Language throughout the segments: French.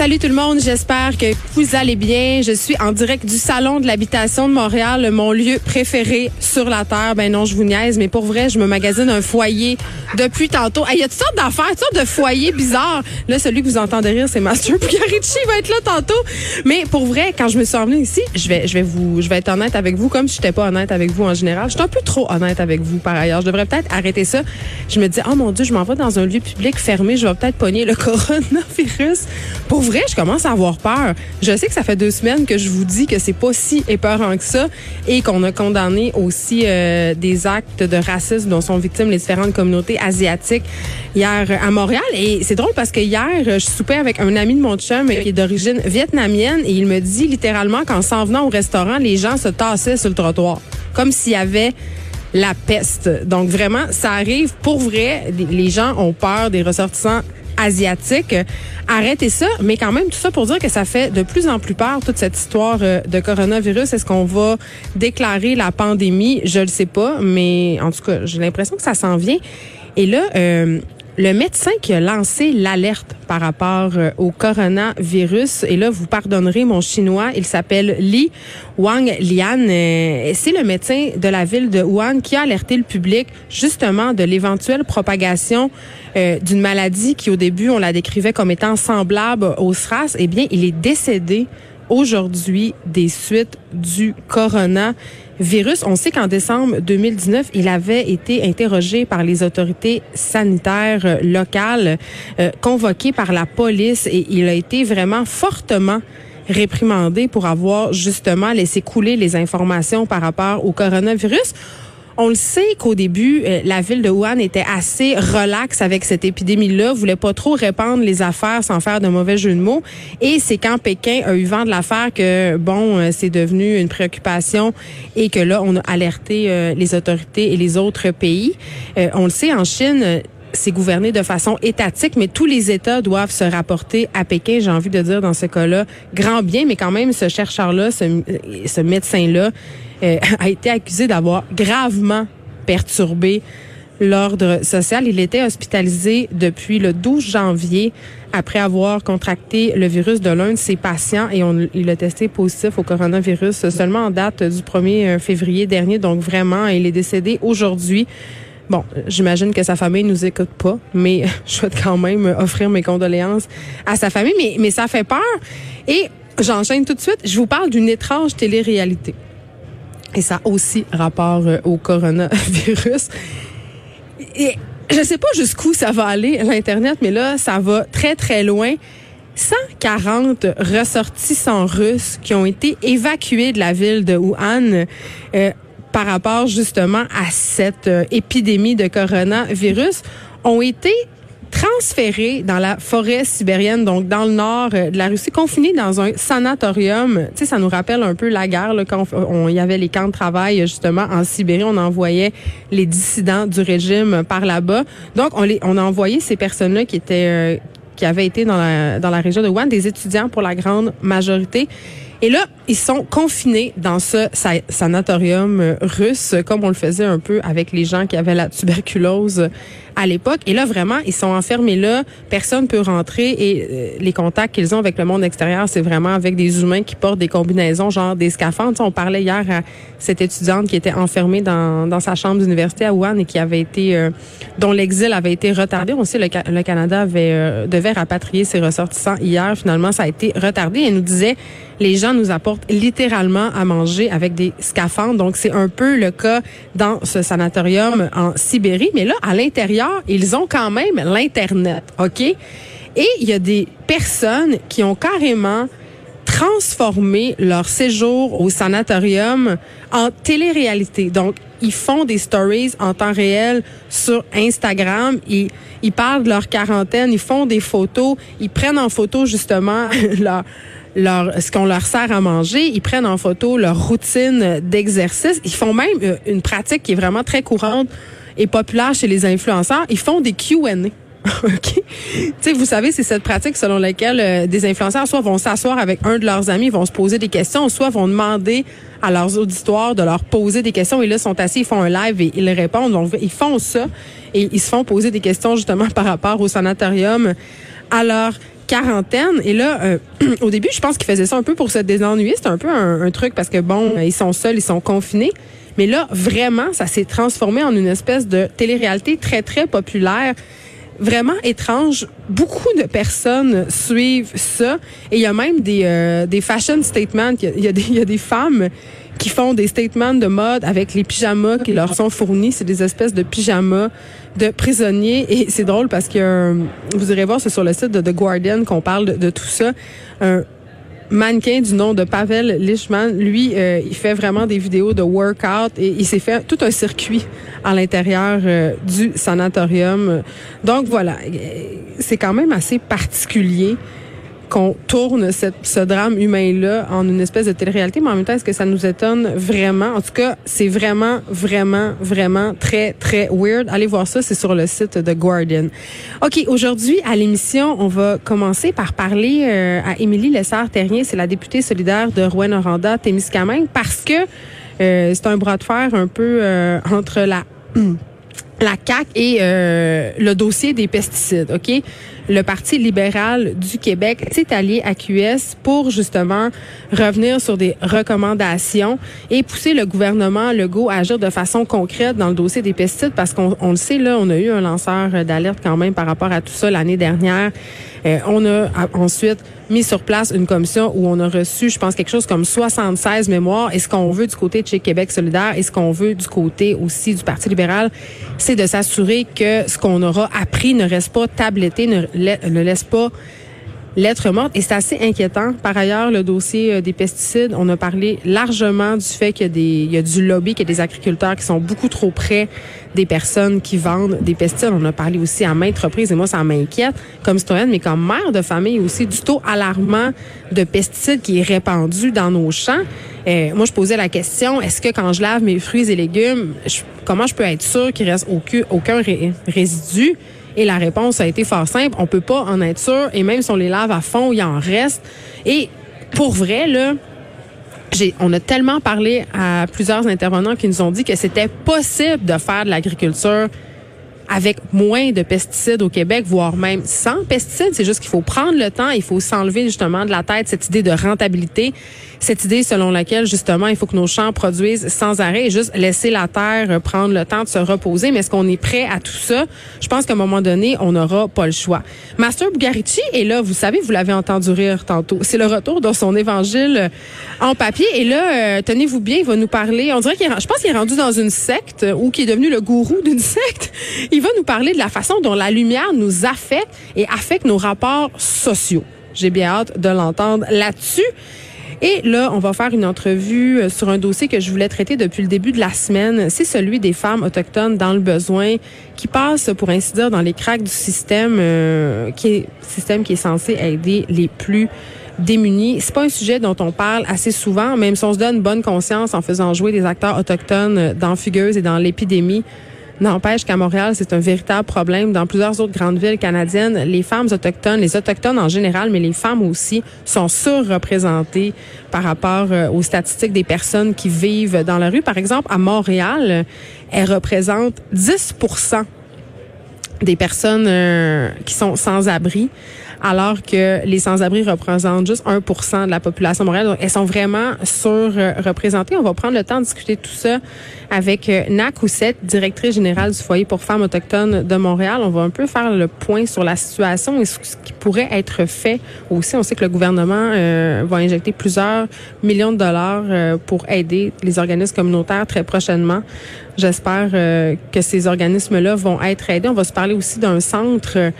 Salut tout le monde, j'espère que vous allez bien. Je suis en direct du salon de l'habitation de Montréal, mon lieu préféré sur la terre. Ben non, je vous niaise, mais pour vrai, je me magasine un foyer depuis tantôt. Il y a toutes sortes d'affaires, toutes sortes de foyers bizarres. Là, celui que vous entendez rire, c'est Master Pugliarici, il va être là tantôt. Mais pour vrai, quand je me suis revenue ici, je vais, je vais vous, je vais être honnête avec vous, comme si je n'étais pas honnête avec vous en général. Je suis un peu trop honnête avec vous par ailleurs. Je devrais peut-être arrêter ça. Je me dis, oh mon Dieu, je m'en vais dans un lieu public fermé, je vais peut-être pogner le coronavirus. Pour vrai, je commence à avoir peur. Je sais que ça fait deux semaines que je vous dis que c'est pas si épeurant que ça et qu'on a condamné aussi euh, des actes de racisme dont sont victimes les différentes communautés asiatiques hier à Montréal. Et c'est drôle parce que hier, je soupais avec un ami de mon chum qui est d'origine vietnamienne et il me dit littéralement qu'en s'en venant au restaurant, les gens se tassaient sur le trottoir. Comme s'il y avait la peste. Donc vraiment, ça arrive pour vrai. Les gens ont peur des ressortissants asiatique. Arrêtez ça, mais quand même tout ça pour dire que ça fait de plus en plus peur toute cette histoire euh, de coronavirus. Est-ce qu'on va déclarer la pandémie? Je le sais pas, mais en tout cas, j'ai l'impression que ça s'en vient. Et là, euh, le médecin qui a lancé l'alerte par rapport euh, au coronavirus, et là, vous pardonnerez mon chinois, il s'appelle Li Wang Lian. Euh, c'est le médecin de la ville de Wuhan qui a alerté le public justement de l'éventuelle propagation euh, d'une maladie qui, au début, on la décrivait comme étant semblable au SRAS. Eh bien, il est décédé aujourd'hui des suites du coronavirus. On sait qu'en décembre 2019, il avait été interrogé par les autorités sanitaires locales, euh, convoqué par la police et il a été vraiment fortement réprimandé pour avoir justement laissé couler les informations par rapport au coronavirus. On le sait qu'au début, euh, la ville de Wuhan était assez relaxe avec cette épidémie-là, voulait pas trop répandre les affaires sans faire de mauvais jeu de mots. Et c'est quand Pékin a eu vent de l'affaire que, bon, euh, c'est devenu une préoccupation et que là, on a alerté euh, les autorités et les autres pays. on le sait, en Chine, c'est gouverné de façon étatique, mais tous les États doivent se rapporter à Pékin. J'ai envie de dire dans ce cas-là, grand bien, mais quand même, ce chercheur-là, ce, ce médecin-là, euh, a été accusé d'avoir gravement perturbé l'ordre social. Il était hospitalisé depuis le 12 janvier après avoir contracté le virus de l'un de ses patients et on, il a testé positif au coronavirus seulement en date du 1er euh, février dernier. Donc vraiment, il est décédé aujourd'hui. Bon, j'imagine que sa famille nous écoute pas, mais je souhaite quand même offrir mes condoléances à sa famille. Mais, mais ça fait peur. Et j'enchaîne tout de suite. Je vous parle d'une étrange télé-réalité. Et ça a aussi rapport euh, au coronavirus. Et je sais pas jusqu'où ça va aller, l'Internet, mais là, ça va très, très loin. 140 ressortissants russes qui ont été évacués de la ville de Wuhan euh, par rapport justement à cette euh, épidémie de coronavirus ont été transférés dans la forêt sibérienne, donc dans le nord euh, de la Russie, confinés dans un sanatorium. Tu sais, ça nous rappelle un peu la guerre, là, quand on, il y avait les camps de travail justement en Sibérie, on envoyait les dissidents du régime par là-bas. Donc, on, les, on a envoyé ces personnes-là qui étaient, euh, qui avaient été dans la, dans la région de Wuhan, des étudiants pour la grande majorité. Et là, ils sont confinés dans ce sanatorium russe, comme on le faisait un peu avec les gens qui avaient la tuberculose à l'époque. Et là, vraiment, ils sont enfermés là. Personne peut rentrer et euh, les contacts qu'ils ont avec le monde extérieur, c'est vraiment avec des humains qui portent des combinaisons, genre des scaphandres. on parlait hier à cette étudiante qui était enfermée dans, dans sa chambre d'université à Wuhan et qui avait été, euh, dont l'exil avait été retardé. On sait le, le Canada avait, euh, devait rapatrier ses ressortissants hier. Finalement, ça a été retardé. Elle nous disait, les gens nous apportent littéralement à manger avec des scaphandres. Donc, c'est un peu le cas dans ce sanatorium en Sibérie. Mais là, à l'intérieur, ils ont quand même l'Internet, OK? Et il y a des personnes qui ont carrément transformé leur séjour au sanatorium en télé-réalité. Donc, ils font des stories en temps réel sur Instagram. Ils, parlent de leur quarantaine, ils font des photos, ils prennent en photo justement ce qu'on leur sert à manger, ils prennent en photo leur routine d'exercice. Ils font même euh, une pratique qui est vraiment très courante est populaire chez les influenceurs, ils font des Q&A. OK? sais, vous savez, c'est cette pratique selon laquelle euh, des influenceurs soit vont s'asseoir avec un de leurs amis, vont se poser des questions, soit vont demander à leurs auditoires de leur poser des questions. Et là, ils sont assis, ils font un live et ils répondent. Ils font ça et ils se font poser des questions justement par rapport au sanatorium. Alors, quarantaine. Et là, euh, au début, je pense qu'ils faisaient ça un peu pour se désennuyer. C'était un peu un, truc parce que, bon, ils sont seuls, ils sont confinés. Mais là, vraiment, ça s'est transformé en une espèce de télé-réalité très, très populaire vraiment étrange. Beaucoup de personnes suivent ça. Et il y a même des, euh, des fashion statements. Il y, a, il y a des femmes qui font des statements de mode avec les pyjamas qui leur sont fournis. C'est des espèces de pyjamas de prisonniers. Et c'est drôle parce que vous irez voir, c'est sur le site de The Guardian qu'on parle de, tout ça. Mannequin du nom de Pavel Lichman, lui, euh, il fait vraiment des vidéos de workout et il s'est fait tout un circuit à l'intérieur euh, du sanatorium. Donc voilà, c'est quand même assez particulier qu'on tourne ce drame humain-là en une espèce de télé-réalité, mais en même temps, est-ce que ça nous étonne vraiment? En tout cas, c'est vraiment, vraiment, vraiment très, très weird. Allez voir ça, c'est sur le site de Guardian. OK, aujourd'hui, à l'émission, on va commencer par parler euh, à Émilie Lessard-Terrien, c'est la députée solidaire de Rouen-Noranda, Témiscamingue, parce que euh, c'est un bras de fer un peu euh, entre la... la CAC et le dossier des pesticides, OK? le Parti libéral du Québec s'est allié à QS pour justement revenir sur des recommandations et pousser le gouvernement Legault à agir de façon concrète dans le dossier des pesticides parce qu'on le sait, là, on a eu un lanceur d'alerte quand même par rapport à tout ça l'année dernière. Euh, on a ensuite mis sur place une commission où on a reçu, je pense, quelque chose comme 76 mémoires. Et ce qu'on veut du côté de chez Québec solidaire et ce qu'on veut du côté aussi du Parti libéral, c'est de s'assurer que ce qu'on aura appris ne reste pas tabletté, ne, ne laisse pas lettre morte. Et c'est assez inquiétant. Par ailleurs, le dossier euh, des pesticides, on a parlé largement du fait qu'il y a, y du lobby, qu'il y a des agriculteurs qui sont beaucoup trop près des personnes qui vendent des pesticides. On a parlé aussi à maintes reprises, et moi, ça m'inquiète comme citoyenne, mais comme mère de famille aussi, du taux alarmant de pesticides qui est répandu dans nos champs. Euh, moi, je posais la question, est-ce que quand je lave mes fruits et légumes, comment je peux être sûr qu'il reste aucun, aucun résidu? Et la réponse a été fort simple. On peut pas en être sûr. Et même si on les lave à fond, il en reste. Et pour vrai, là, on a tellement parlé à plusieurs intervenants qui nous ont dit que c'était possible de faire de l'agriculture avec moins de pesticides au Québec, voire même sans pesticides. C'est juste qu'il faut prendre le temps, il faut s'enlever justement de la tête cette idée de rentabilité, cette idée selon laquelle justement il faut que nos champs produisent sans arrêt et juste laisser la terre prendre le temps de se reposer. Mais est-ce qu'on est prêt à tout ça? Je pense qu'à un moment donné, on n'aura pas le choix. Master Bugarici est là, vous savez, vous l'avez entendu rire tantôt. C'est le retour de son évangile en papier. Et là, euh, tenez-vous bien, il va nous parler. On dirait qu'il je pense qu'il est rendu dans une secte ou qu'il est devenu le gourou d'une secte. Va nous parler de la façon dont la lumière nous affecte et affecte nos rapports sociaux. J'ai bien hâte de l'entendre là-dessus. Et là, on va faire une entrevue euh, sur un dossier que je voulais traiter depuis le début de la semaine. C'est celui des femmes autochtones dans le besoin qui passent, pour ainsi dire, dans les cracks du système, euh, qui est système qui est censé aider les plus démunis. C'est pas un sujet dont on parle assez souvent, même si on se donne bonne conscience en faisant jouer des acteurs autochtones dans Fugueuse et dans l'épidémie. N'empêche qu'à Montréal, c'est un véritable problème. Dans plusieurs autres grandes villes canadiennes, les femmes autochtones, les autochtones en général, mais les femmes aussi, sont surreprésentées par rapport euh, aux statistiques des personnes qui vivent dans la rue. Par exemple, à Montréal, elles représentent 10% des personnes euh, qui sont sans abri alors que les sans-abri représentent juste 1% de la population montréalaise. Donc, elles sont vraiment surreprésentées. On va prendre le temps de discuter tout ça avec euh, Nac Oussette, directrice générale du foyer pour femmes autochtones de Montréal. On va un peu faire le point sur la situation et ce qui pourrait être fait aussi. On sait que le gouvernement euh, va injecter plusieurs millions de dollars euh, pour aider les organismes communautaires très prochainement. J'espère que ces organismes-là vont être aidés. On va se parler aussi d'un centre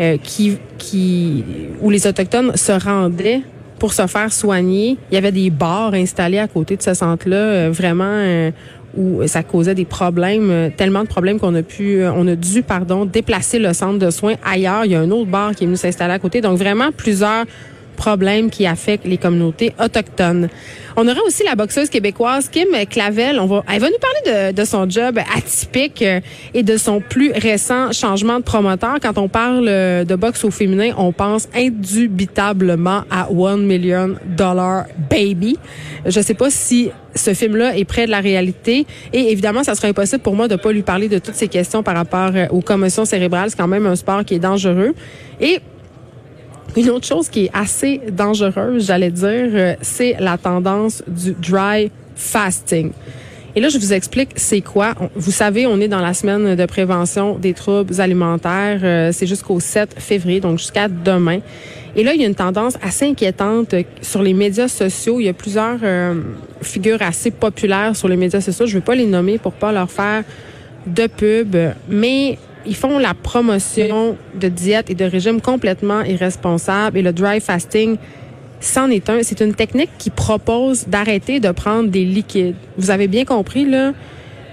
euh, qui, qui, où les Autochtones se rendaient pour se faire soigner. Il y avait des bars installés à côté de ce centre-là, euh, vraiment euh, où ça causait des problèmes, tellement de problèmes qu'on a pu, on a dû, pardon, déplacer le centre de soins ailleurs. Il y a un autre bar qui est venu s'installer à côté. Donc vraiment plusieurs problèmes qui affectent les communautés autochtones. On aura aussi la boxeuse québécoise Kim Clavel. Elle va nous parler de, son job atypique euh, et de son plus récent changement de promoteur. Quand on parle euh, de boxe au féminin, on pense indubitablement à One Million Dollar Baby. Je sais pas si ce film-là est près de la réalité. Et évidemment, ça serait impossible pour moi de pas lui parler de toutes ces questions par rapport euh, aux commotions cérébrales. C'est quand même un sport qui est dangereux. Une autre chose qui est assez dangereuse, j'allais dire, euh, c'est la tendance du dry fasting. Et là, je vous explique c'est quoi. Vous savez, on est dans la semaine de prévention des troubles alimentaires. Euh, c'est jusqu'au 7 février, donc jusqu'à demain. Et là, il y a une tendance assez inquiétante sur les médias sociaux. Il y a plusieurs euh, figures assez populaires sur les médias sociaux. Je ne vais pas les nommer pour pas leur faire de pub, mais ils font la promotion de diètes et de régimes complètement irresponsables. Et le dry fasting, c'en est un. C'est une technique qui propose d'arrêter de prendre des liquides. Vous avez bien compris, là.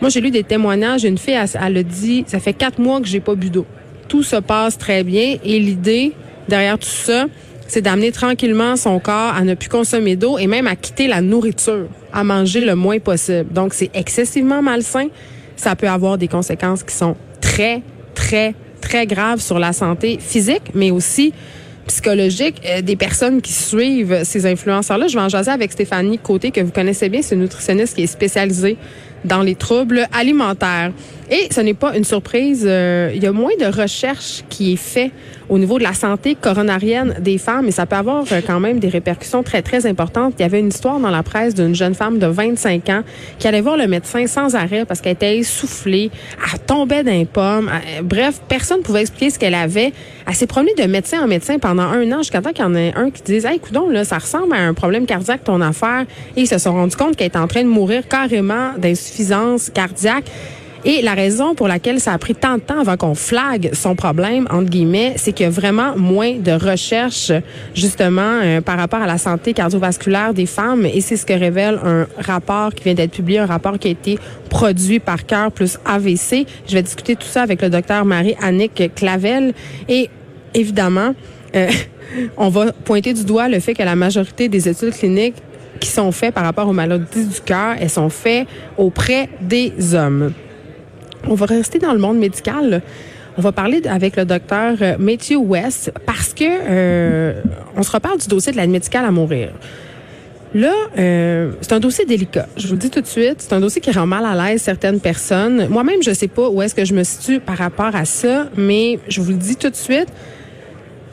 Moi, j'ai lu des témoignages. Une fille, elle, a dit, ça fait quatre mois que j'ai pas bu d'eau. Tout se passe très bien. Et l'idée derrière tout ça, c'est d'amener tranquillement son corps à ne plus consommer d'eau et même à quitter la nourriture, à manger le moins possible. Donc, c'est excessivement malsain. Ça peut avoir des conséquences qui sont très, très, très graves sur la santé physique, mais aussi psychologique euh, des personnes qui suivent ces influenceurs-là. Je vais en jaser avec Stéphanie Côté, que vous connaissez bien, c'est une nutritionniste qui est spécialisée dans les troubles alimentaires. Et ce n'est pas une surprise, euh, il y a moins de recherches qui est fait au niveau de la santé coronarienne des femmes, et ça peut avoir euh, quand même des répercussions très, très importantes. Il y avait une histoire dans la presse d'une jeune femme de 25 ans qui allait voir le médecin sans arrêt parce qu'elle était essoufflée, elle tombait d'un pomme. Euh, bref, personne ne pouvait expliquer ce qu'elle avait. Elle s'est promenée de médecin en médecin pendant un an jusqu'à temps qu'il y en ait un qui dise, hey, coudon, là, ça ressemble à un problème cardiaque, ton affaire. Et ils se sont rendus compte qu'elle était en train de mourir carrément d'insuffisance cardiaque. Et la raison pour laquelle ça a pris tant de temps avant qu'on flague son problème, entre guillemets, c'est qu'il y a vraiment moins de recherches, justement, euh, par rapport à la santé cardiovasculaire des femmes. Et c'est ce que révèle un rapport qui vient d'être publié, un rapport qui a été produit par Cœur plus AVC. Je vais discuter tout ça avec le docteur Marie-Annick Clavel. Et évidemment, euh, on va pointer du doigt le fait que la majorité des études cliniques qui sont faites par rapport aux maladies du cœur, elles sont faites auprès des hommes. On va rester dans le monde médical. On va parler avec le docteur euh, Matthew West parce que euh, on se reparle du dossier de l'aide médicale à mourir. Là, euh, c'est un dossier délicat. Je vous le dis tout de suite, c'est un dossier qui rend mal à l'aise certaines personnes. Moi-même, je sais pas où est-ce que je me situe par rapport à ça, mais je vous le dis tout de suite,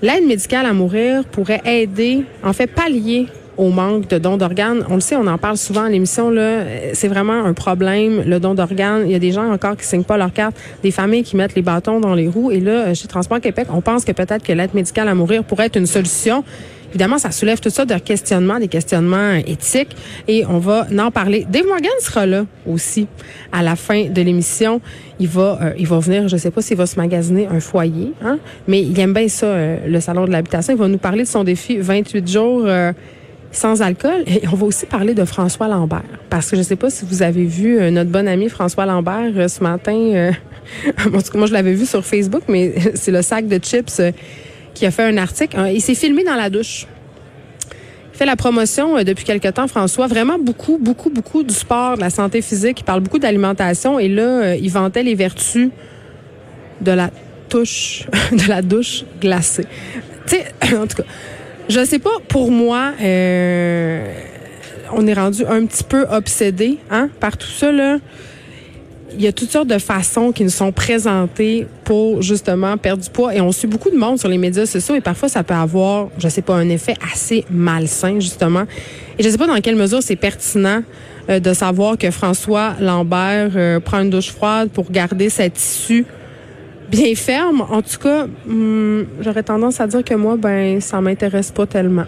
l'aide médicale à mourir pourrait aider, en fait, pallier au manque de dons d'organes. On le sait, on en parle souvent à l'émission. Là, c'est vraiment un problème le don d'organes. Il y a des gens encore qui signent pas leur carte, des familles qui mettent les bâtons dans les roues. Et là, chez Transport Québec, on pense que peut-être que l'aide médicale à mourir pourrait être une solution. Évidemment, ça soulève tout ça de questionnements, des questionnements éthiques, et on va en parler. Dave Morgan sera là aussi à la fin de l'émission. Il va, euh, il va venir, je sais pas s'il va se magasiner un foyer, hein, mais il aime bien ça, euh, le salon de l'habitation. Il va nous parler de son défi 28 jours. Euh, sans alcool. Et on va aussi parler de François Lambert. Parce que je ne sais pas si vous avez vu euh, notre bon ami François Lambert euh, ce matin. Euh, moi, je l'avais vu sur Facebook, mais c'est le sac de chips qui a fait un article. Il s'est filmé dans la douche. Fait la promotion depuis quelque temps, François. Vraiment beaucoup, beaucoup, beaucoup du sport, de la santé physique. Il parle beaucoup d'alimentation. Et là, il vantait les vertus de la touche, de la douche glacée. Tu sais, en tout cas je sais pas, pour moi, euh, on est rendu un petit peu obsédé hein, par tout ça. Là. Il y a toutes sortes de façons qui nous sont présentées pour justement perdre du poids et on suit beaucoup de monde sur les médias sociaux et parfois ça peut avoir, je sais pas, un effet assez malsain justement. Et je sais pas dans quelle mesure c'est pertinent euh, de savoir que François Lambert euh, prend une douche froide pour garder sa tissu bien ferme. En tout cas, hmm, j'aurais tendance à dire que moi, ben, ça m'intéresse pas tellement.